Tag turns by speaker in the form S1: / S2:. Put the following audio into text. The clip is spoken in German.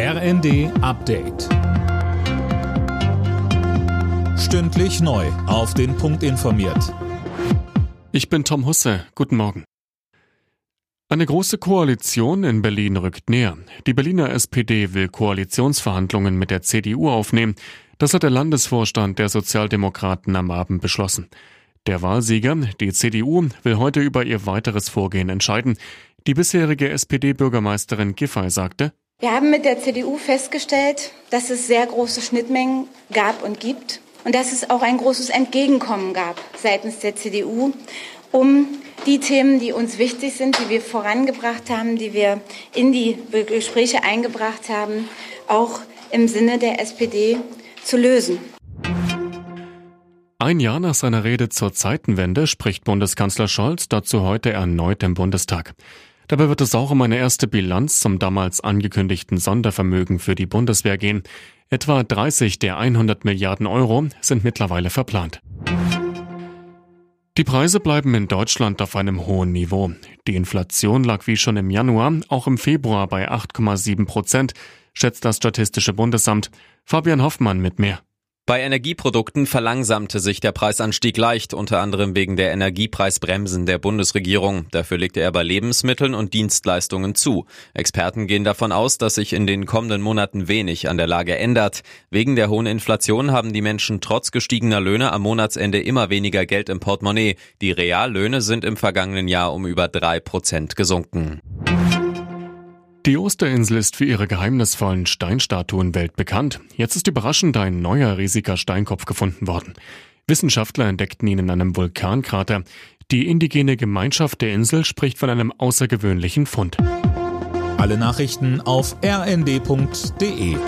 S1: RND Update. Stündlich neu. Auf den Punkt informiert.
S2: Ich bin Tom Husse. Guten Morgen. Eine große Koalition in Berlin rückt näher. Die Berliner SPD will Koalitionsverhandlungen mit der CDU aufnehmen. Das hat der Landesvorstand der Sozialdemokraten am Abend beschlossen. Der Wahlsieger, die CDU, will heute über ihr weiteres Vorgehen entscheiden. Die bisherige SPD-Bürgermeisterin Giffey sagte,
S3: wir haben mit der CDU festgestellt, dass es sehr große Schnittmengen gab und gibt und dass es auch ein großes Entgegenkommen gab seitens der CDU, um die Themen, die uns wichtig sind, die wir vorangebracht haben, die wir in die Gespräche eingebracht haben, auch im Sinne der SPD zu lösen.
S2: Ein Jahr nach seiner Rede zur Zeitenwende spricht Bundeskanzler Scholz dazu heute erneut im Bundestag. Dabei wird es auch um eine erste Bilanz zum damals angekündigten Sondervermögen für die Bundeswehr gehen. Etwa 30 der 100 Milliarden Euro sind mittlerweile verplant. Die Preise bleiben in Deutschland auf einem hohen Niveau. Die Inflation lag wie schon im Januar auch im Februar bei 8,7 Prozent, schätzt das Statistische Bundesamt. Fabian Hoffmann mit mehr.
S4: Bei Energieprodukten verlangsamte sich der Preisanstieg leicht, unter anderem wegen der Energiepreisbremsen der Bundesregierung. Dafür legte er bei Lebensmitteln und Dienstleistungen zu. Experten gehen davon aus, dass sich in den kommenden Monaten wenig an der Lage ändert. Wegen der hohen Inflation haben die Menschen trotz gestiegener Löhne am Monatsende immer weniger Geld im Portemonnaie. Die Reallöhne sind im vergangenen Jahr um über drei Prozent gesunken.
S2: Die Osterinsel ist für ihre geheimnisvollen Steinstatuen weltbekannt. Jetzt ist überraschend ein neuer riesiger Steinkopf gefunden worden. Wissenschaftler entdeckten ihn in einem Vulkankrater. Die indigene Gemeinschaft der Insel spricht von einem außergewöhnlichen Fund.
S1: Alle Nachrichten auf rnd.de